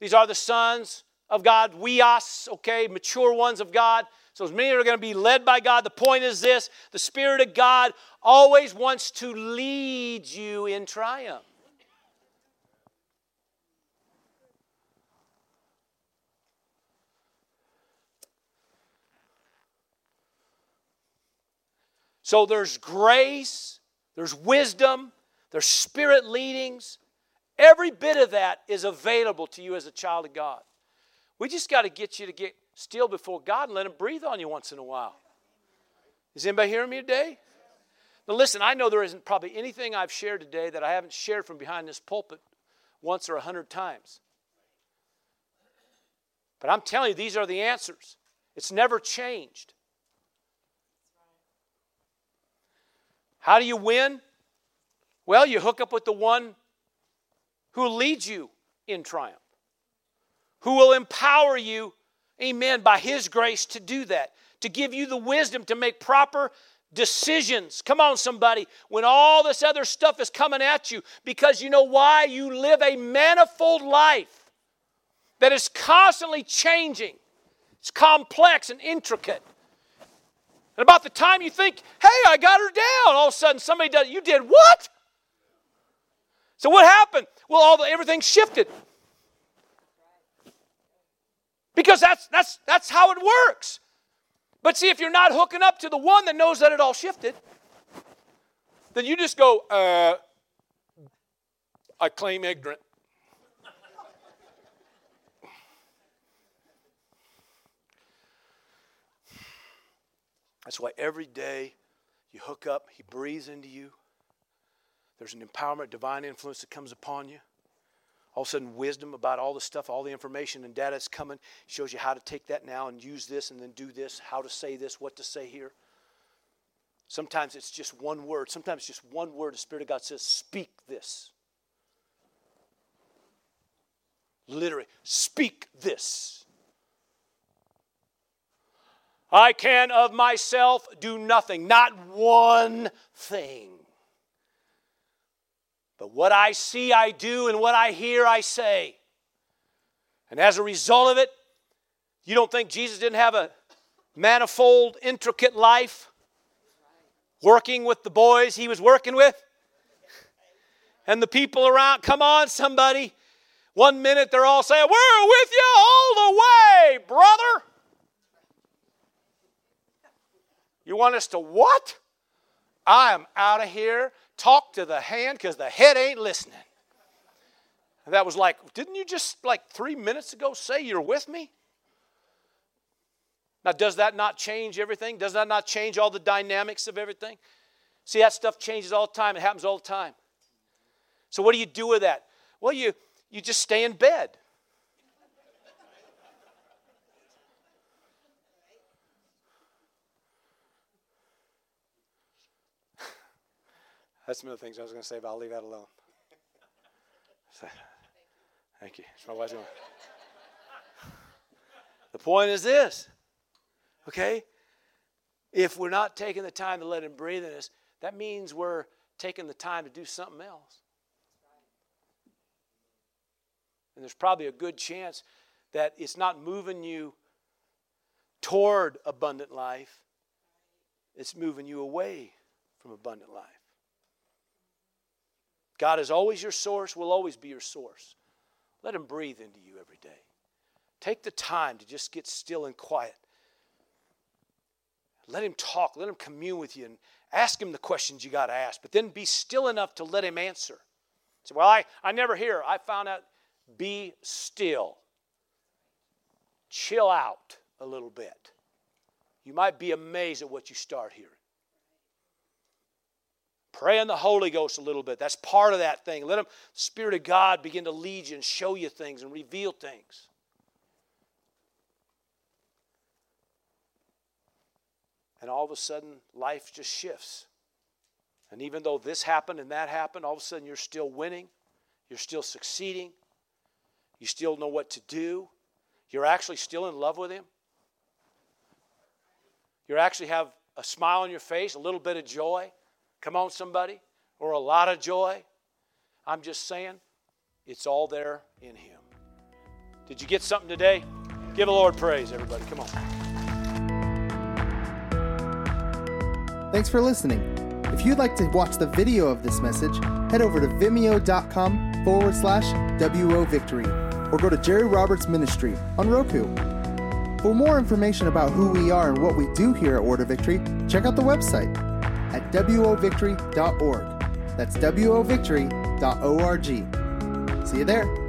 These are the sons of God, we us, okay, mature ones of God. So, as many are going to be led by God, the point is this the Spirit of God always wants to lead you in triumph. So there's grace, there's wisdom, there's spirit leadings. Every bit of that is available to you as a child of God. We just got to get you to get still before God and let Him breathe on you once in a while. Is anybody hearing me today? Now, listen, I know there isn't probably anything I've shared today that I haven't shared from behind this pulpit once or a hundred times. But I'm telling you, these are the answers. It's never changed. How do you win? Well, you hook up with the one who leads you in triumph, who will empower you, amen, by his grace to do that, to give you the wisdom to make proper decisions. Come on, somebody, when all this other stuff is coming at you, because you know why? You live a manifold life that is constantly changing, it's complex and intricate. And about the time you think, hey, I got her down, all of a sudden somebody does, you did what? So what happened? Well, all the, everything shifted. Because that's, that's, that's how it works. But see, if you're not hooking up to the one that knows that it all shifted, then you just go, uh, I claim ignorant. That's why every day you hook up, He breathes into you. There's an empowerment, divine influence that comes upon you. All of a sudden, wisdom about all the stuff, all the information and data that's coming shows you how to take that now and use this and then do this, how to say this, what to say here. Sometimes it's just one word. Sometimes just one word. The Spirit of God says, Speak this. Literally, speak this. I can of myself do nothing, not one thing. But what I see, I do, and what I hear, I say. And as a result of it, you don't think Jesus didn't have a manifold, intricate life working with the boys he was working with? And the people around, come on, somebody. One minute they're all saying, We're with you all the way, brother. You want us to what? I am out of here. Talk to the hand because the head ain't listening. And that was like, didn't you just like three minutes ago say you're with me? Now, does that not change everything? Does that not change all the dynamics of everything? See, that stuff changes all the time. It happens all the time. So, what do you do with that? Well, you, you just stay in bed. That's some of the things I was going to say, but I'll leave that alone. So, thank you. My wife's going. The point is this, okay? If we're not taking the time to let Him breathe in us, that means we're taking the time to do something else. And there's probably a good chance that it's not moving you toward abundant life, it's moving you away from abundant life. God is always your source, will always be your source. Let Him breathe into you every day. Take the time to just get still and quiet. Let Him talk, let Him commune with you, and ask Him the questions you got to ask, but then be still enough to let Him answer. Say, Well, I, I never hear. I found out be still, chill out. a little bit. You might be amazed at what you start hearing. Pray in the Holy Ghost a little bit. That's part of that thing. Let the Spirit of God begin to lead you and show you things and reveal things. And all of a sudden, life just shifts. And even though this happened and that happened, all of a sudden you're still winning, you're still succeeding, you still know what to do, you're actually still in love with Him. You actually have a smile on your face, a little bit of joy. Come on, somebody, or a lot of joy. I'm just saying, it's all there in Him. Did you get something today? Give the Lord praise, everybody. Come on. Thanks for listening. If you'd like to watch the video of this message, head over to vimeo.com forward slash WO Victory or go to Jerry Roberts Ministry on Roku. For more information about who we are and what we do here at Order Victory, check out the website at wovictory.org. That's wovictory.org. See you there.